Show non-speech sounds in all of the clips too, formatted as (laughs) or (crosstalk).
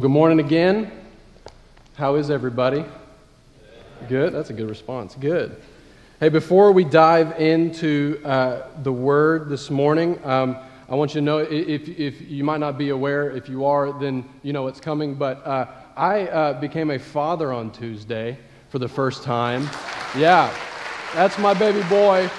Good morning again. How is everybody? Good. That's a good response. Good. Hey, before we dive into uh, the word this morning, um, I want you to know if, if you might not be aware, if you are, then you know what's coming. But uh, I uh, became a father on Tuesday for the first time. Yeah, that's my baby boy.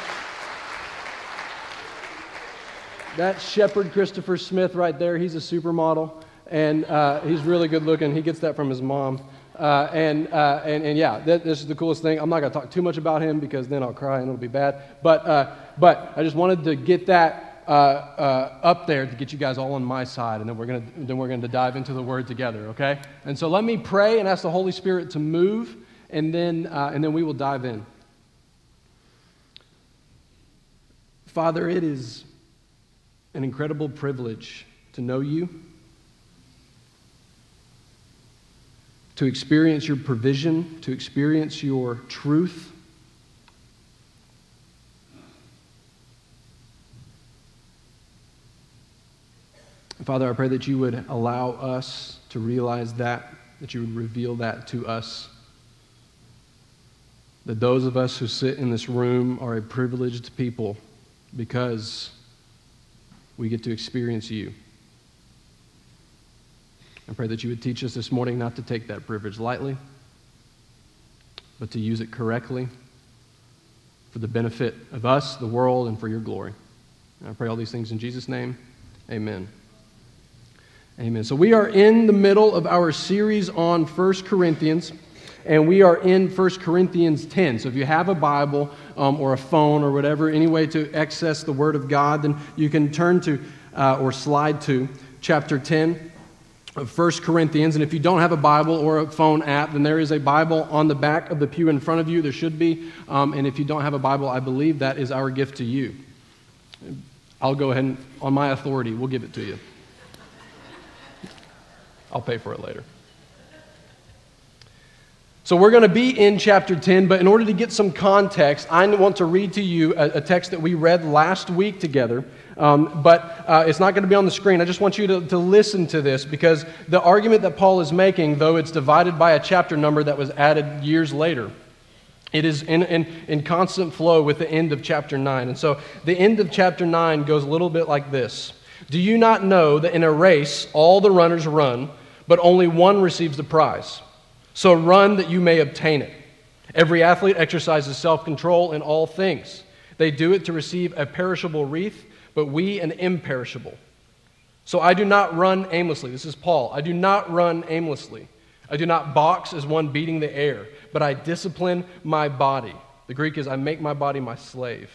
That shepherd Christopher Smith right there, he's a supermodel and uh, he's really good looking. He gets that from his mom. Uh, and, uh, and, and yeah, that, this is the coolest thing. I'm not going to talk too much about him because then I'll cry and it'll be bad. But, uh, but I just wanted to get that uh, uh, up there to get you guys all on my side, and then we're going to then we're going to dive into the Word together, okay? And so let me pray and ask the Holy Spirit to move, and then and then we will dive in. Father, it is an incredible privilege to know you to experience your provision, to experience your truth. Father, I pray that you would allow us to realize that, that you would reveal that to us. That those of us who sit in this room are a privileged people because we get to experience you. I pray that you would teach us this morning not to take that privilege lightly, but to use it correctly for the benefit of us, the world, and for your glory. And I pray all these things in Jesus' name. Amen. Amen. So we are in the middle of our series on 1 Corinthians, and we are in 1 Corinthians 10. So if you have a Bible um, or a phone or whatever, any way to access the Word of God, then you can turn to uh, or slide to chapter 10 of 1 Corinthians. And if you don't have a Bible or a phone app, then there is a Bible on the back of the pew in front of you. There should be. Um, and if you don't have a Bible, I believe that is our gift to you. I'll go ahead and, on my authority, we'll give it to you. I'll pay for it later. So we're going to be in chapter 10, but in order to get some context, I want to read to you a, a text that we read last week together. Um, but uh, it's not going to be on the screen. I just want you to, to listen to this because the argument that Paul is making, though it's divided by a chapter number that was added years later, it is in, in, in constant flow with the end of chapter 9. And so the end of chapter 9 goes a little bit like this Do you not know that in a race all the runners run, but only one receives the prize? So run that you may obtain it. Every athlete exercises self control in all things. They do it to receive a perishable wreath but we an imperishable. So I do not run aimlessly. This is Paul. I do not run aimlessly. I do not box as one beating the air, but I discipline my body. The Greek is I make my body my slave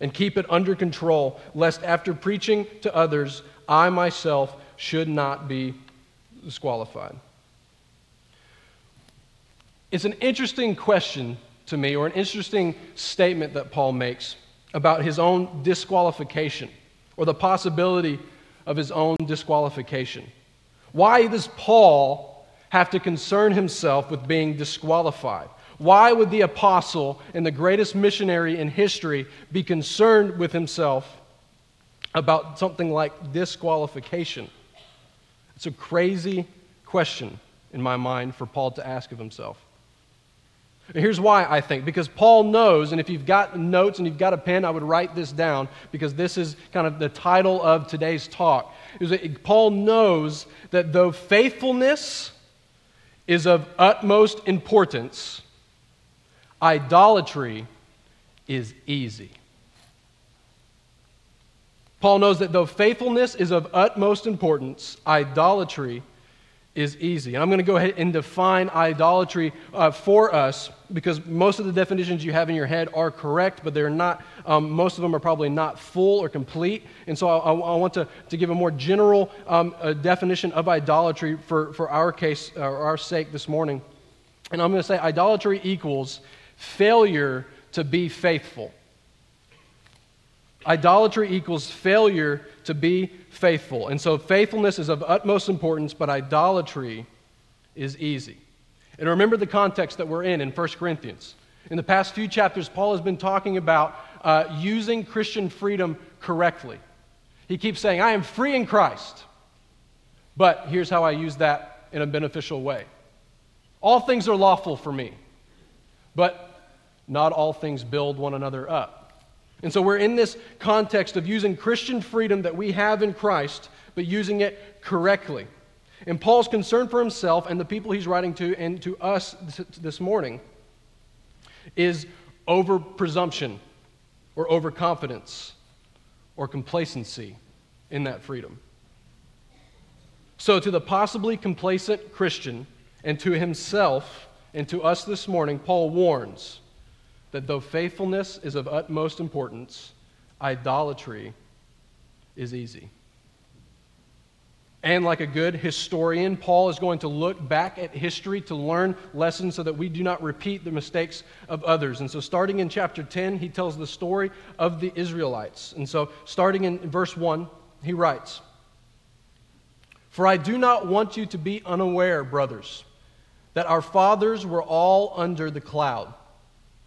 and keep it under control, lest after preaching to others, I myself should not be disqualified. It's an interesting question to me, or an interesting statement that Paul makes about his own disqualification or the possibility of his own disqualification. Why does Paul have to concern himself with being disqualified? Why would the apostle and the greatest missionary in history be concerned with himself about something like disqualification? It's a crazy question in my mind for Paul to ask of himself. Here's why I think because Paul knows, and if you've got notes and you've got a pen, I would write this down because this is kind of the title of today's talk. Is that Paul knows that though faithfulness is of utmost importance, idolatry is easy. Paul knows that though faithfulness is of utmost importance, idolatry is easy. And I'm going to go ahead and define idolatry uh, for us because most of the definitions you have in your head are correct, but they're not, um, most of them are probably not full or complete. And so I, I want to, to give a more general um, a definition of idolatry for, for our case, or our sake this morning. And I'm going to say idolatry equals failure to be faithful. Idolatry equals failure to be faithful. And so faithfulness is of utmost importance, but idolatry is easy. And remember the context that we're in in 1 Corinthians. In the past few chapters, Paul has been talking about uh, using Christian freedom correctly. He keeps saying, I am free in Christ, But here's how I use that in a beneficial way all things are lawful for me, but not all things build one another up. And so we're in this context of using Christian freedom that we have in Christ, but using it correctly. And Paul's concern for himself and the people he's writing to and to us this morning is over presumption or overconfidence or complacency in that freedom. So, to the possibly complacent Christian and to himself and to us this morning, Paul warns that though faithfulness is of utmost importance, idolatry is easy. And like a good historian, Paul is going to look back at history to learn lessons so that we do not repeat the mistakes of others. And so, starting in chapter 10, he tells the story of the Israelites. And so, starting in verse 1, he writes For I do not want you to be unaware, brothers, that our fathers were all under the cloud,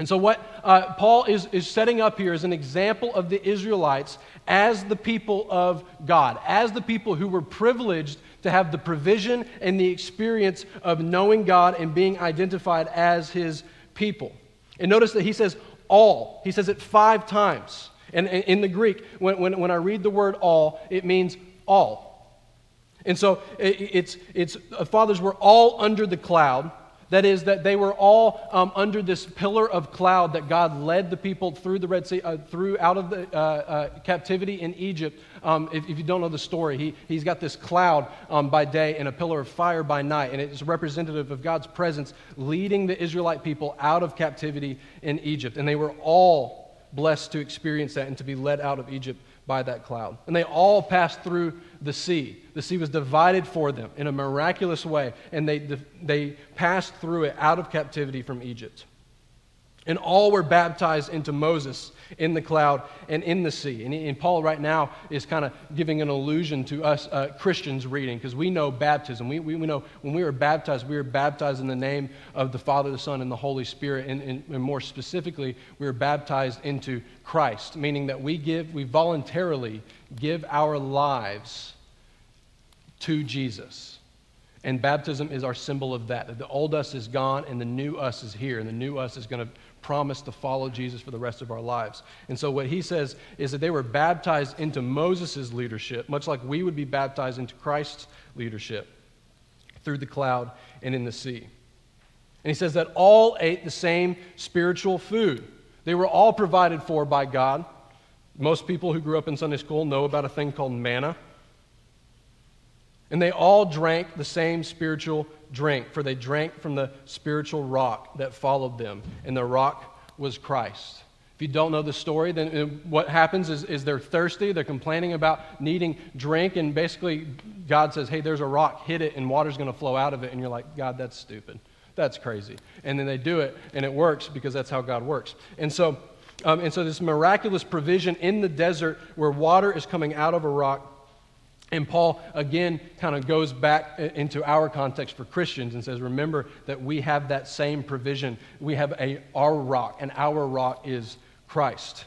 And so, what uh, Paul is, is setting up here is an example of the Israelites as the people of God, as the people who were privileged to have the provision and the experience of knowing God and being identified as his people. And notice that he says all, he says it five times. And in the Greek, when, when, when I read the word all, it means all. And so it's, it's fathers were all under the cloud. That is, that they were all um, under this pillar of cloud that God led the people through the Red Sea, uh, through out of the uh, uh, captivity in Egypt. Um, if, if, you don't know the story, he, he's got this cloud um, by day and a pillar of fire by night, and it's representative of God's presence leading the Israelite people out of captivity in Egypt. And they were all blessed to experience that and to be led out of Egypt by that cloud. And they all passed through the sea. The sea was divided for them in a miraculous way, and they, they passed through it out of captivity from Egypt. And all were baptized into Moses in the cloud and in the sea. And, and Paul, right now, is kind of giving an allusion to us uh, Christians reading, because we know baptism. We, we, we, know when we were baptized, we were baptized in the name of the Father, the Son, and the Holy Spirit. And, and, and more specifically, we were baptized into Christ, meaning that we give, we voluntarily give our lives to Jesus. And baptism is our symbol of that. The old us is gone and the new us is here. And the new us is going to promise to follow Jesus for the rest of our lives. And so what he says is that they were baptized into Moses' leadership, much like we would be baptized into Christ's leadership through the cloud and in the sea. And he says that all ate the same spiritual food. They were all provided for by God. Most people who grew up in Sunday school know about a thing called manna. And they all drank the same spiritual drink, for they drank from the spiritual rock that followed them, and the rock was Christ. If you don't know the story, then uh, what happens is, is they're thirsty, they're complaining about needing drink, and basically God says, Hey, there's a rock, hit it, and water's going to flow out of it. And you're like, God, that's stupid. That's crazy. And then they do it, and it works because that's how God works. And so, um, and so this miraculous provision in the desert where water is coming out of a rock and Paul again kind of goes back uh, into our context for Christians and says, remember that we have that same provision. We have a, our rock, and our rock is Christ.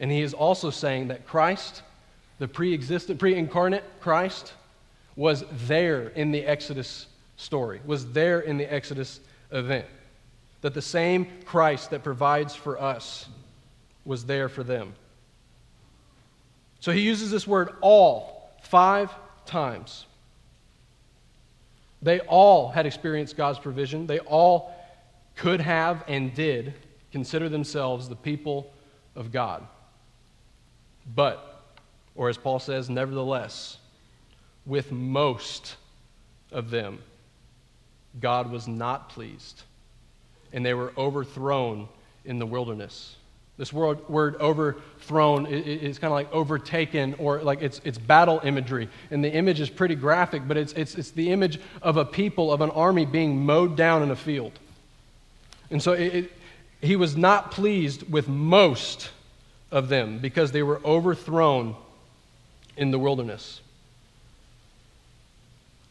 And he is also saying that Christ, the pre existent, pre incarnate Christ, was there in the Exodus story, was there in the Exodus event. That the same Christ that provides for us was there for them. So he uses this word all Five times. They all had experienced God's provision. They all could have and did consider themselves the people of God. But, or as Paul says, nevertheless, with most of them, God was not pleased, and they were overthrown in the wilderness. This word, word overthrown is kind of like overtaken or like it's, it's battle imagery. And the image is pretty graphic, but it's, it's, it's the image of a people, of an army being mowed down in a field. And so it, it, he was not pleased with most of them because they were overthrown in the wilderness.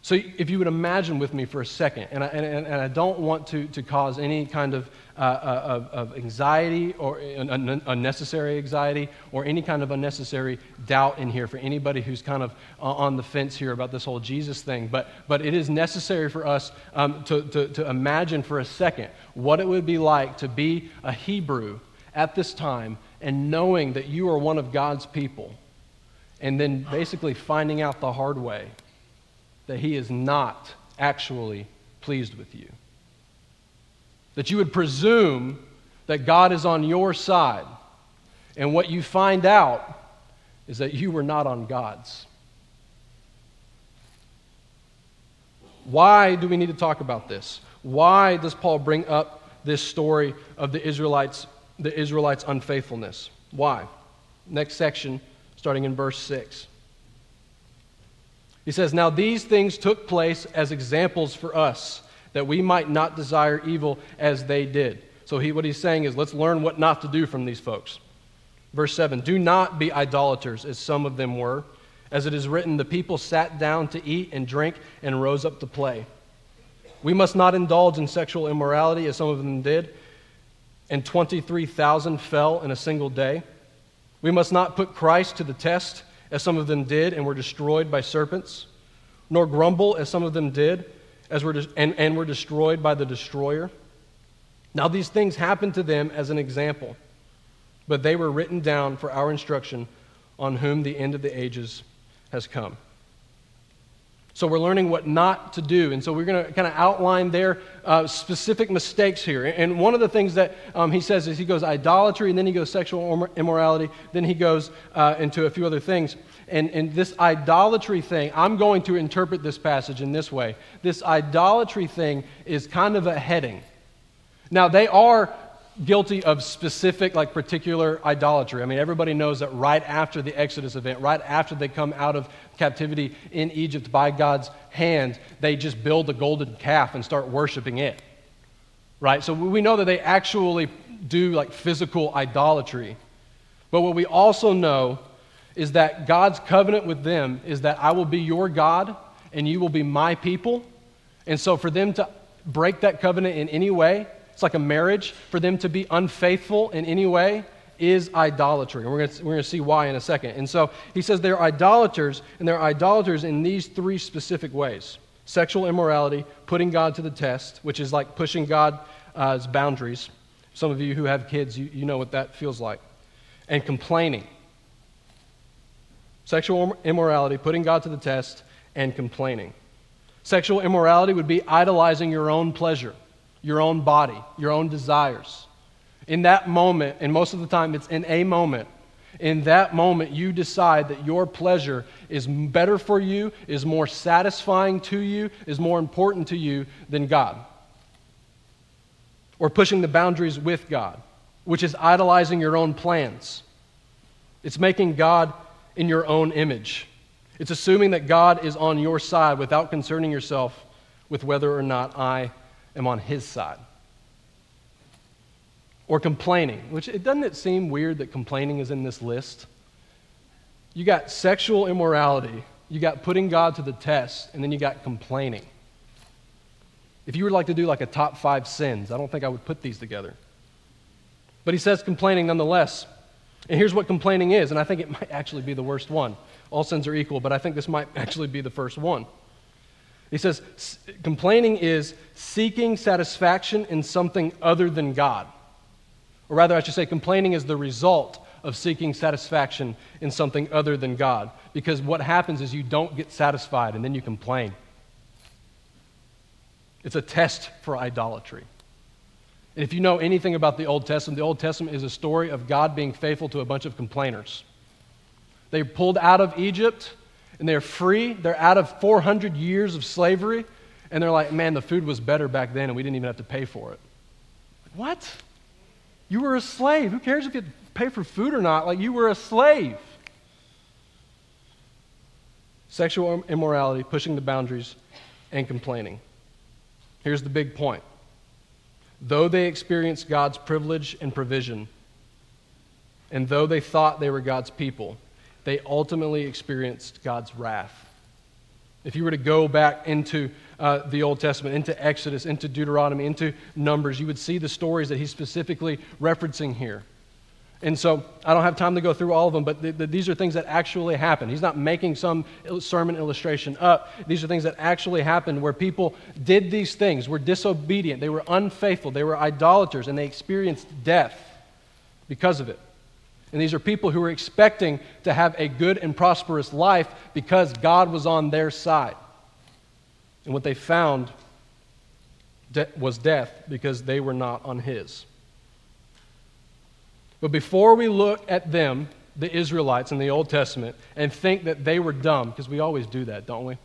So, if you would imagine with me for a second, and I, and, and I don't want to, to cause any kind of, uh, uh of, of, anxiety or unnecessary anxiety or any kind of unnecessary doubt in here for anybody who's kind of on the fence here about this whole Jesus thing, but, but it is necessary for us um, to, to, to imagine for a second what it would be like to be a Hebrew at this time and knowing that you are one of God's people, and then basically finding out the hard way that he is not actually pleased with you. That you would presume that God is on your side, and what you find out is that you were not on God's. Why do we need to talk about this? Why does Paul bring up this story of the Israelites, the Israelites' unfaithfulness? Why? Next section, starting in verse 6. He says, Now these things took place as examples for us, that we might not desire evil as they did. So he, what he's saying is, let's learn what not to do from these folks. Verse 7 Do not be idolaters, as some of them were. As it is written, the people sat down to eat and drink and rose up to play. We must not indulge in sexual immorality, as some of them did, and 23,000 fell in a single day. We must not put Christ to the test as some of them did and were destroyed by serpents, nor grumble as some of them did as were de- and, and were destroyed by the destroyer. Now, these things happened to them as an example, but they were written down for our instruction on whom the end of the ages has come. So we're learning what not to do. And so we're going to kind of outline their uh, specific mistakes here. And one of the things that um, he says is he goes idolatry, and then he goes sexual immorality, then he goes uh, into a few other things. And, and this idolatry thing, I'm going to interpret this passage in this way. This idolatry thing is kind of a heading. Now, they are guilty of specific, like particular idolatry. I mean, everybody knows that right after the Exodus event, right after they come out of captivity in Egypt by God's hand, they just build a golden calf and start worshiping it. Right? So we know that they actually do like physical idolatry. But what we also know is that God's covenant with them is that I will be your God and you will be my people. And so for them to break that covenant in any way, it's like a marriage. For them to be unfaithful in any way is idolatry. And we're going, to, we're to see why in a second. And so he says they're idolaters, and they're idolaters in these three specific ways sexual immorality, putting God to the test, which is like pushing God's uh, boundaries. Some of you who have kids, you, you know what that feels like. And complaining. Sexual immorality, putting God to the test, and complaining. Sexual immorality would be idolizing your own pleasure your own body, your own desires. In that moment, and most of the time it's in a moment, in that moment you decide that your pleasure is better for you, is more satisfying to you, is more important to you than God. Or pushing the boundaries with God, which is idolizing your own plans. It's making God in your own image. It's assuming that God is on your side without concerning yourself with whether or not I am on his side. Or complaining, which it doesn't it seem weird that complaining is in this list? You got sexual immorality, you got putting God to the test, and then you got complaining. If you would like to do like a top five sins, I don't think I would put these together. But he says complaining nonetheless. And here's what complaining is, and I think it might actually be the worst one. All sins are equal, but I think this might (laughs) actually be the first one. He says, complaining is seeking satisfaction in something other than God. Or rather, I should say, complaining is the result of seeking satisfaction in something other than God. Because what happens is you don't get satisfied and then you complain. It's a test for idolatry. And if you know anything about the Old Testament, the Old Testament is a story of God being faithful to a bunch of complainers. They pulled out of Egypt and they're free. They're out of 400 years of slavery. And they're like, man, the food was better back then and we didn't even have to pay for it. What? You were a slave. Who cares if you pay for food or not? Like, you were a slave. Sexual immorality, pushing the boundaries, and complaining. Here's the big point though they experienced God's privilege and provision, and though they thought they were God's people, they ultimately experienced God's wrath. If you were to go back into uh, the Old Testament, into Exodus, into Deuteronomy, into Numbers, you would see the stories that he's specifically referencing here. And so I don't have time to go through all of them, but th- th- these are things that actually happened. He's not making some sermon illustration up. These are things that actually happened where people did these things, were disobedient, they were unfaithful, they were idolaters, and they experienced death because of it. And these are people who were expecting to have a good and prosperous life because God was on their side. And what they found de- was death because they were not on His. But before we look at them, the Israelites in the Old Testament, and think that they were dumb, because we always do that, don't we?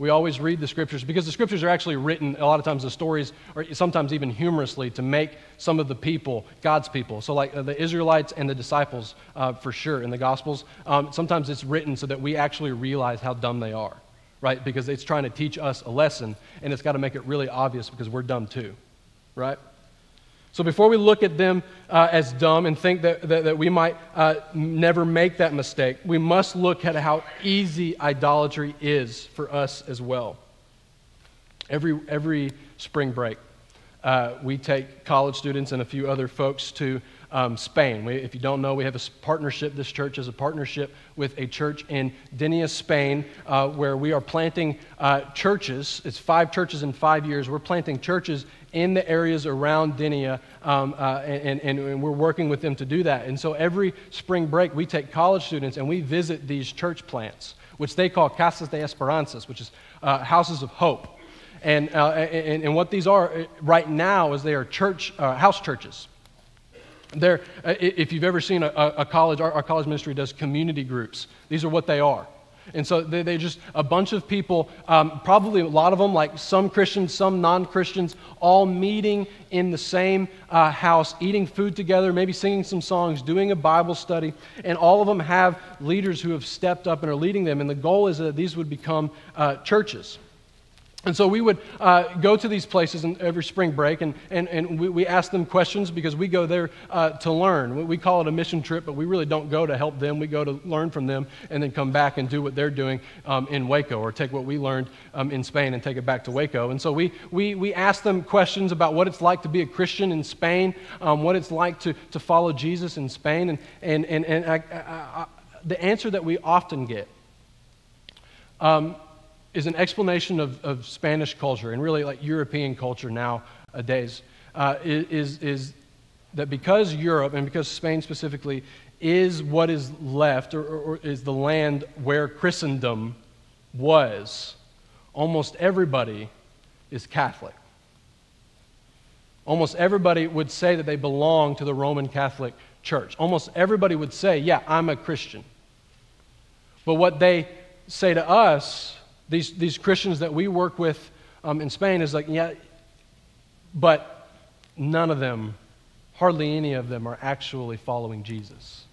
We always read the scriptures because the scriptures are actually written, a lot of times the stories are sometimes even humorously to make some of the people God's people. So, like uh, the Israelites and the disciples, uh, for sure, in the Gospels, um, sometimes it's written so that we actually realize how dumb they are, right? Because it's trying to teach us a lesson, and it's got to make it really obvious because we're dumb too, right? So before we look at them uh, as dumb and think that, that, that we might uh, never make that mistake, we must look at how easy idolatry is for us as well. Every, every spring break, uh, we take college students and a few other folks to um, Spain. We, if you don't know, we have a partnership. This church is a partnership with a church in Denia, Spain, uh, where we are planting uh, churches. It's five churches in five years. We're planting churches in the areas around Denia, um, uh, and, and, and, we're working with them to do that. And so every spring break, we take college students and we visit these church plants, which they call Casas de Esperanzas, which is uh, houses of hope. And, uh, and, and, what these are uh, right now is they are church, house churches. They're, uh, if you've ever seen a, a college, our, our college ministry does community groups. These are what they are. And so they, they just, a bunch of people, um, probably a lot of them, like some Christians, some non Christians, all meeting in the same uh, house, eating food together, maybe singing some songs, doing a Bible study. And all of them have leaders who have stepped up and are leading them. And the goal is that these would become uh, churches. And so we would uh, go to these places in, every spring break and, and, and we, we ask them questions because we go there uh, to learn. We call it a mission trip, but we really don't go to help them. We go to learn from them and then come back and do what they're doing um, in Waco or take what we learned um, in Spain and take it back to Waco. And so we, we, we ask them questions about what it's like to be a Christian in Spain, um, what it's like to, to follow Jesus in Spain. And, and, and, and I, I, I, the answer that we often get um, is an explanation of, of Spanish culture and really like European culture nowadays. Uh, is, is that because Europe and because Spain specifically is what is left or, or, is the land where Christendom was, almost everybody is Catholic. Almost everybody would say that they belong to the Roman Catholic Church. Almost everybody would say, Yeah, I'm a Christian. But what they say to us these, these Christians that we work with um, in Spain is like, yeah, but none of them, hardly any of them, are actually following Jesus.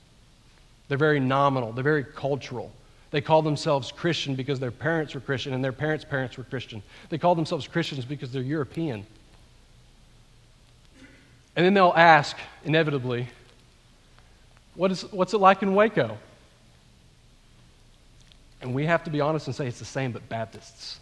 They're very nominal, they're very cultural. They call themselves Christian because their parents were Christian and their parents' parents were Christian. They call themselves Christians because they're European. And then they'll ask, inevitably, what is, what's it like in Waco? And we have to be honest and say it's the same, but Baptists.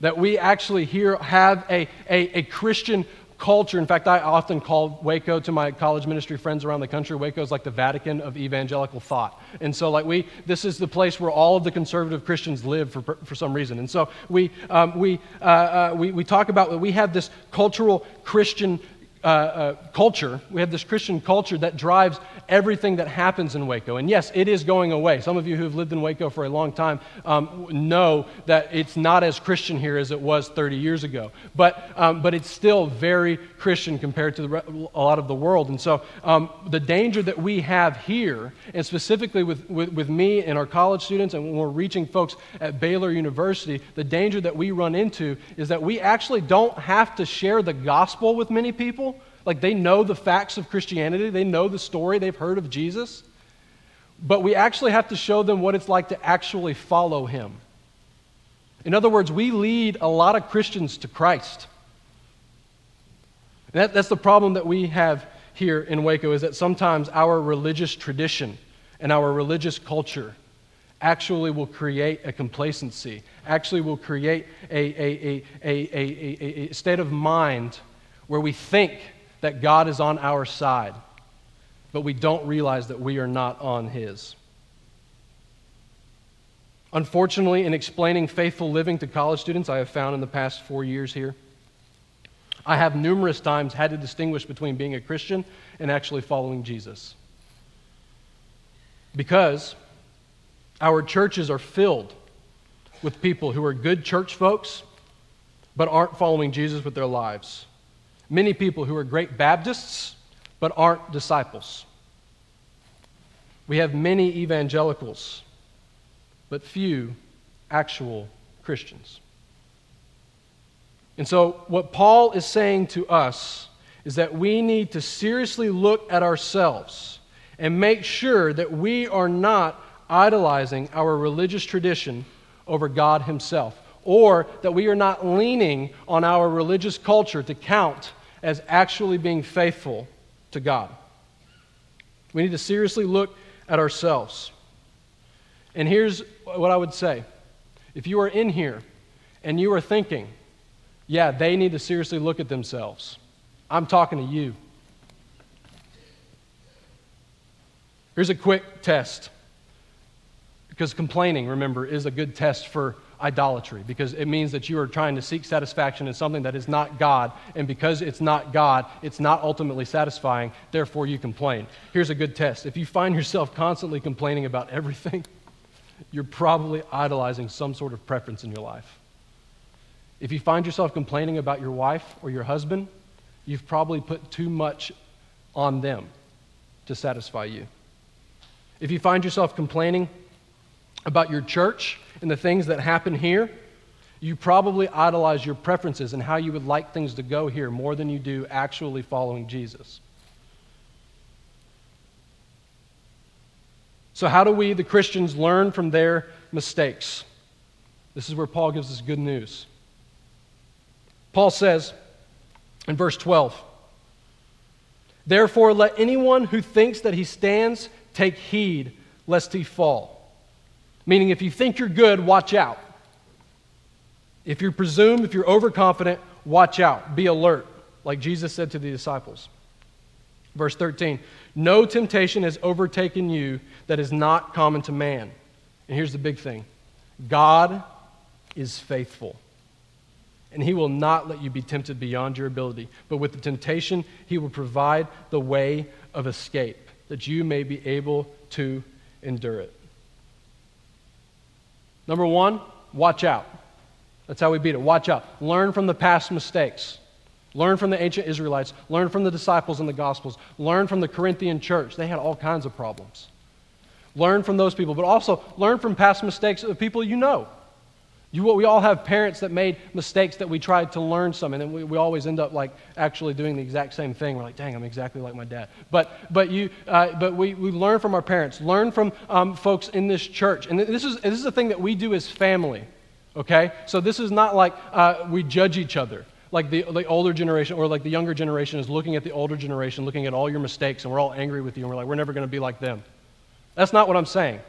That we actually here have a, a, a Christian culture. In fact, I often call Waco to my college ministry friends around the country. Waco is like the Vatican of evangelical thought. And so, like, we, this is the place where all of the conservative Christians live for, for some reason. And so, we, um, we, uh, uh, we, we talk about that we have this cultural Christian uh, uh, culture, we have this Christian culture that drives everything that happens in Waco. And yes, it is going away. Some of you who have lived in Waco for a long time um, know that it's not as Christian here as it was 30 years ago. But, um, but it's still very Christian compared to the, a lot of the world. And so um, the danger that we have here, and specifically with, with, with me and our college students, and when we're reaching folks at Baylor University, the danger that we run into is that we actually don't have to share the gospel with many people like they know the facts of Christianity, they know the story, they've heard of Jesus. But we actually have to show them what it's like to actually follow him. In other words, we lead a lot of Christians to Christ. That, that's the problem that we have here in Waco is that sometimes our religious tradition and our religious culture actually will create a complacency, actually will create a, a, a, a, state of mind where we think that God is on our side, but we don't realize that we are not on His. Unfortunately, in explaining faithful living to college students, I have found in the past four years here, I have numerous times had to distinguish between being a Christian and actually following Jesus. Because our churches are filled with people who are good church folks but aren't following Jesus with their lives. Many people who are great Baptists but aren't disciples. We have many evangelicals but few actual Christians. And so, what Paul is saying to us is that we need to seriously look at ourselves and make sure that we are not idolizing our religious tradition over God Himself, or that we are not leaning on our religious culture to count as actually being faithful to God. We need to seriously look at ourselves. And here's what I would say if you are in here and you are thinking, yeah, they need to seriously look at themselves, I'm talking to you. Here's a quick test. Because complaining, remember, is a good test for idolatry because it means that you are trying to seek satisfaction in something that is not God. And because it's not God, it's not ultimately satisfying. Therefore, you complain. Here's a good test. If you find yourself constantly complaining about everything, (laughs) you're probably idolizing some sort of preference in your life. If you find yourself complaining about your wife or your husband, you've probably put too much on them to satisfy you. If you find yourself complaining about your church and the things that happen here, you probably idolize your preferences and how you would like things to go here more than you do actually following Jesus. So, how do we, the Christians, learn from their mistakes? This is where Paul gives us good news. Paul says in verse 12, Therefore, let anyone who thinks that he stands take heed lest he fall. Meaning, if you think you're good, watch out. If you presume, if you're overconfident, watch out. Be alert, like Jesus said to the disciples. Verse 13 No temptation has overtaken you that is not common to man. And here's the big thing God is faithful. And he will not let you be tempted beyond your ability. But with the temptation, he will provide the way of escape, that you may be able to endure it. Number one, watch out. That's how we beat it. Watch out. Learn from the past mistakes. Learn from the ancient Israelites. Learn from the disciples in the Gospels. Learn from the Corinthian church. They had all kinds of problems. Learn from those people, but also learn from past mistakes of people you know. You, we all have parents that made mistakes that we tried to learn some, and then we, we always end up like actually doing the exact same thing. We're like, dang, I'm exactly like my dad. But, but, you, uh, but we, we learn from our parents, learn from um, folks in this church. And this is, this is the thing that we do as family, okay? So this is not like uh, we judge each other like the, the older generation or like the younger generation is looking at the older generation, looking at all your mistakes, and we're all angry with you, and we're like, we're never going to be like them. That's not what I'm saying.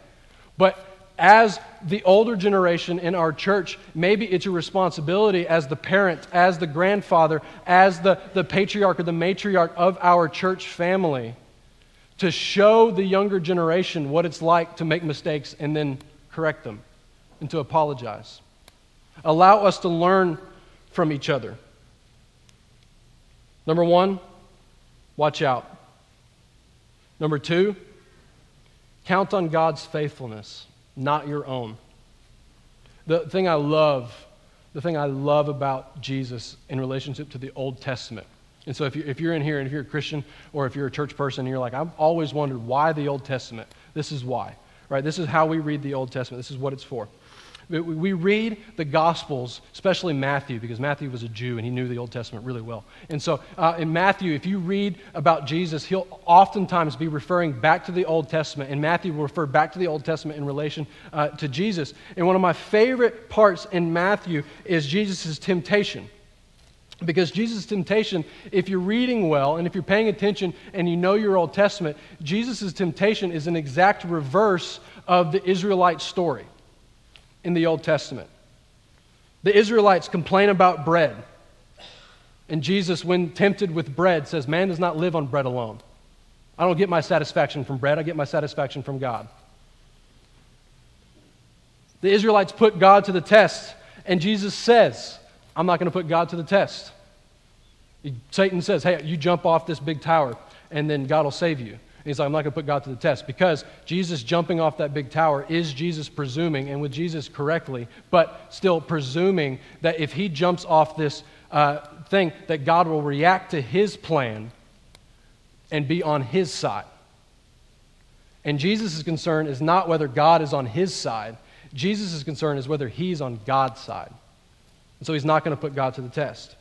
But as the older generation in our church, maybe it's your responsibility as the parent, as the grandfather, as the, the patriarch or the matriarch of our church family to show the younger generation what it's like to make mistakes and then correct them and to apologize. Allow us to learn from each other. Number one, watch out. Number two, count on God's faithfulness, not your own. The thing I love, the thing I love about Jesus in relationship to the Old Testament. And so if, you, if you're in here and if you're a Christian or if you're a church person and you're like, I've always wondered why the Old Testament, this is why, right? This is how we read the Old Testament. This is what it's for. We read the Gospels, especially Matthew, because Matthew was a Jew and he knew the Old Testament really well. And so uh, in Matthew, if you read about Jesus, he'll oftentimes be referring back to the Old Testament, and Matthew will refer back to the Old Testament in relation uh, to Jesus. And one of my favorite parts in Matthew is Jesus' temptation. Because Jesus' temptation, if you're reading well and if you're paying attention and you know your Old Testament, Jesus' temptation is an exact reverse of the Israelite story in the Old Testament. The Israelites complain about bread. And Jesus, when tempted with bread, says, Man does not live on bread alone. I don't get my satisfaction from bread, I get my satisfaction from God. The Israelites put God to the test, and Jesus says, I'm not going to put God to the test. Satan says, Hey, you jump off this big tower, and then God will save you he's like, I'm not going to put God to the test because Jesus jumping off that big tower is Jesus presuming, and with Jesus correctly, but still presuming that if he jumps off this uh, thing, that God will react to his plan and be on his side. And Jesus' concern is not whether God is on his side. Jesus' concern is whether he's on God's side. And so he's not going to put God to the test.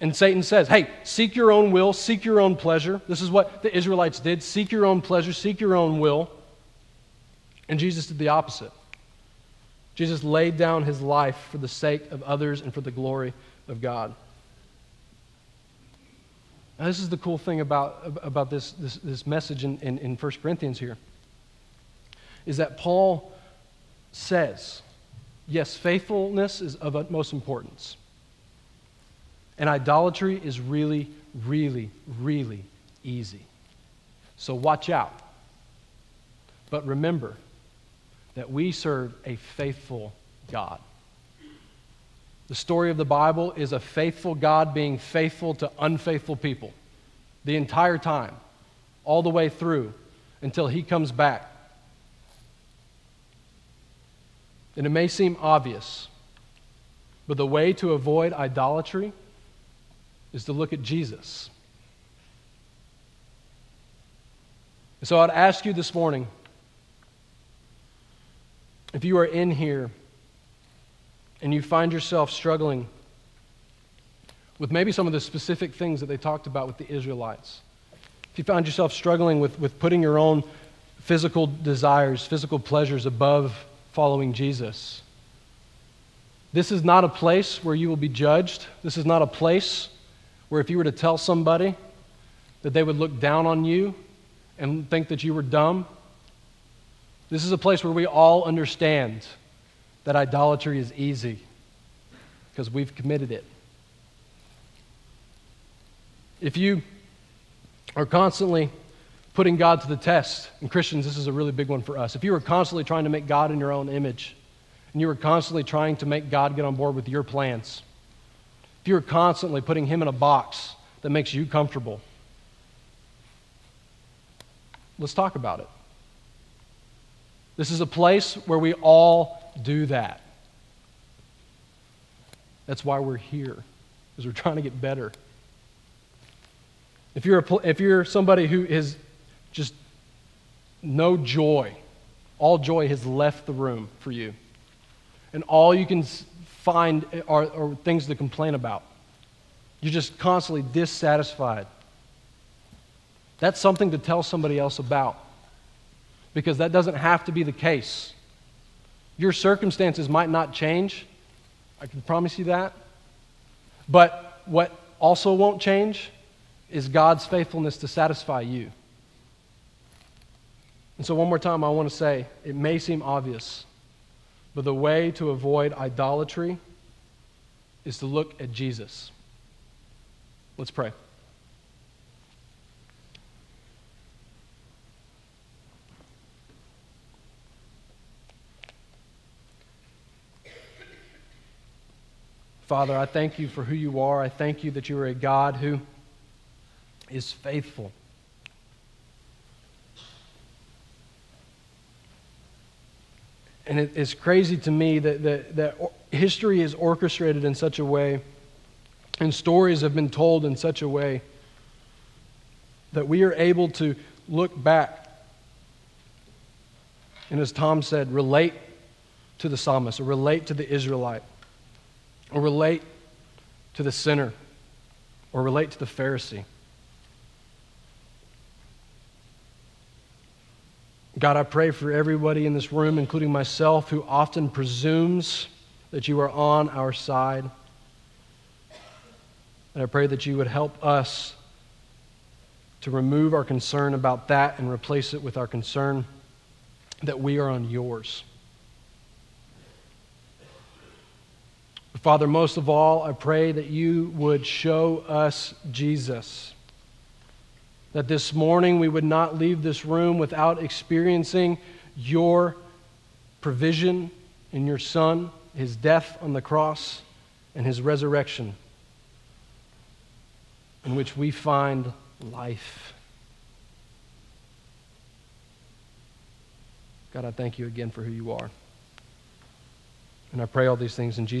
And Satan says, hey, seek your own will, seek your own pleasure. This is what the Israelites did seek your own pleasure, seek your own will. And Jesus did the opposite. Jesus laid down his life for the sake of others and for the glory of God. Now, this is the cool thing about, about this, this, this message in, in, in 1 Corinthians here, is that Paul says, yes, faithfulness is of utmost importance. And idolatry is really, really, really easy. So watch out. But remember that we serve a faithful God. The story of the Bible is a faithful God being faithful to unfaithful people the entire time, all the way through until he comes back. And it may seem obvious, but the way to avoid idolatry is to look at Jesus. So I'd ask you this morning if you are in here and you find yourself struggling with maybe some of the specific things that they talked about with the Israelites, if you found yourself struggling with, with putting your own physical desires, physical pleasures above following Jesus, this is not a place where you will be judged. This is not a place where if you were to tell somebody that they would look down on you and think that you were dumb. This is a place where we all understand that idolatry is easy because we've committed it. If you are constantly putting God to the test, and Christians, this is a really big one for us. If you are constantly trying to make God in your own image, and you are constantly trying to make God get on board with your plans, if you're constantly putting him in a box that makes you comfortable, let's talk about it. This is a place where we all do that. That's why we're here, because we're trying to get better. If you're, a, if you're somebody who is just no joy, all joy has left the room for you, and all you can find are, are things to complain about. You're just constantly dissatisfied. That's something to tell somebody else about because that doesn't have to be the case. Your circumstances might not change. I can promise you that. But what also won't change is God's faithfulness to satisfy you. And so, one more time, I want to say it may seem obvious, but the way to avoid idolatry is to look at Jesus. Let's pray. Father, I thank you for who you are. I thank you that you are a God who is faithful. And it, it's crazy to me that, that, that history is orchestrated in such a way, and stories have been told in such a way that we are able to look back And as Tom said, relate to the psalmist, or relate to the Israelite, or relate to the sinner, or relate to the Pharisee. God, I pray for everybody in this room, including myself, who often presumes that you are on our side. And I pray that you would help us to remove our concern about that and replace it with our concern that we are on yours. Father, most of all, I pray that you would show us Jesus. That this morning we would not leave this room without experiencing your provision in your Son, his death on the cross, and his resurrection, in which we find life. God, I thank you again for who you are. And I pray all these things in Jesus'